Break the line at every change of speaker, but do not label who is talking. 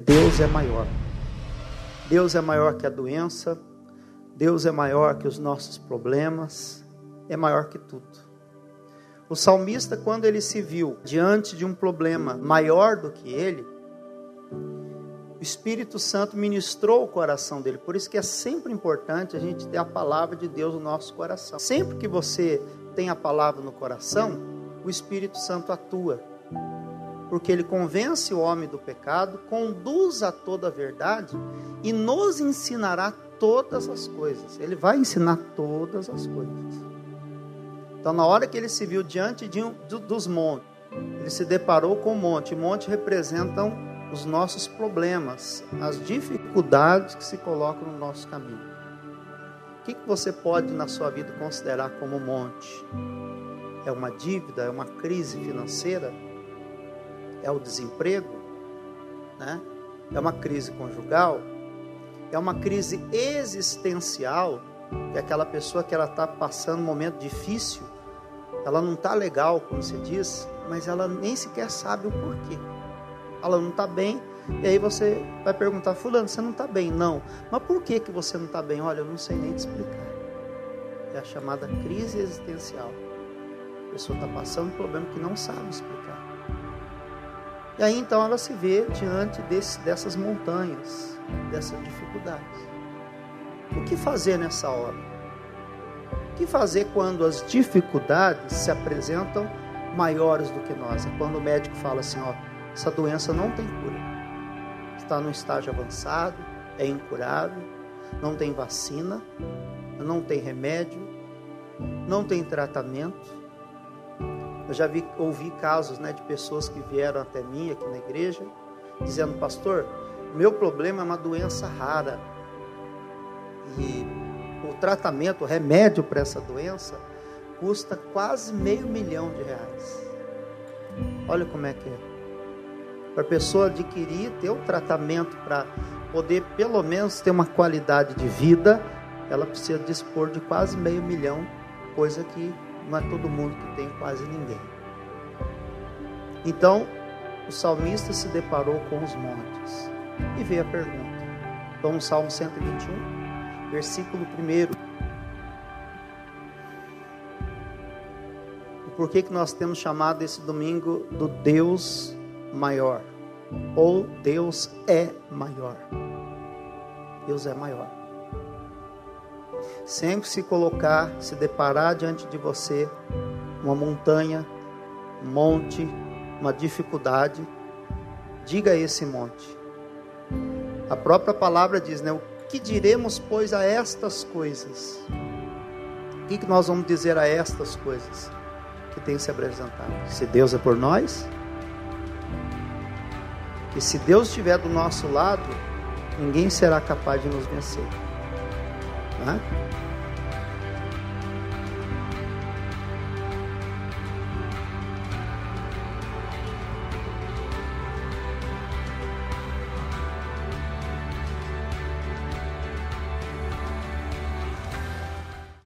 Deus é maior. Deus é maior que a doença, Deus é maior que os nossos problemas, é maior que tudo. O salmista, quando ele se viu diante de um problema maior do que ele, o Espírito Santo ministrou o coração dele. Por isso que é sempre importante a gente ter a palavra de Deus no nosso coração. Sempre que você tem a palavra no coração, o Espírito Santo atua porque ele convence o homem do pecado, conduz a toda a verdade e nos ensinará todas as coisas. Ele vai ensinar todas as coisas. Então, na hora que ele se viu diante de um, dos montes, ele se deparou com o monte. Monte representam os nossos problemas, as dificuldades que se colocam no nosso caminho. O que, que você pode na sua vida considerar como monte? É uma dívida? É uma crise financeira? É o desemprego, né? é uma crise conjugal, é uma crise existencial, que é aquela pessoa que ela está passando um momento difícil, ela não está legal, como se diz, mas ela nem sequer sabe o porquê. Ela não está bem, e aí você vai perguntar, fulano, você não está bem? Não. Mas por que, que você não está bem? Olha, eu não sei nem te explicar. É a chamada crise existencial. A pessoa está passando um problema que não sabe explicar. E aí então ela se vê diante desse, dessas montanhas, dessas dificuldades. O que fazer nessa hora? O que fazer quando as dificuldades se apresentam maiores do que nós? É quando o médico fala assim: ó, essa doença não tem cura, está no estágio avançado, é incurável, não tem vacina, não tem remédio, não tem tratamento eu já vi, ouvi casos né, de pessoas que vieram até mim aqui na igreja, dizendo, pastor, meu problema é uma doença rara. E o tratamento, o remédio para essa doença, custa quase meio milhão de reais. Olha como é que é. Para a pessoa adquirir, ter o tratamento para poder pelo menos ter uma qualidade de vida, ela precisa dispor de quase meio milhão, coisa que não é todo mundo que tem, quase ninguém. Então, o salmista se deparou com os montes e veio a pergunta. Vamos Salmo 121, versículo 1. Por que, que nós temos chamado esse domingo do Deus maior? Ou Deus é maior? Deus é maior. Sempre se colocar, se deparar diante de você uma montanha, um monte, uma dificuldade, diga esse monte. A própria palavra diz, né? O que diremos, pois, a estas coisas? O que, nós vamos dizer a estas coisas que têm se apresentado? Se Deus é por nós, e se Deus estiver do nosso lado, ninguém será capaz de nos vencer. 啊？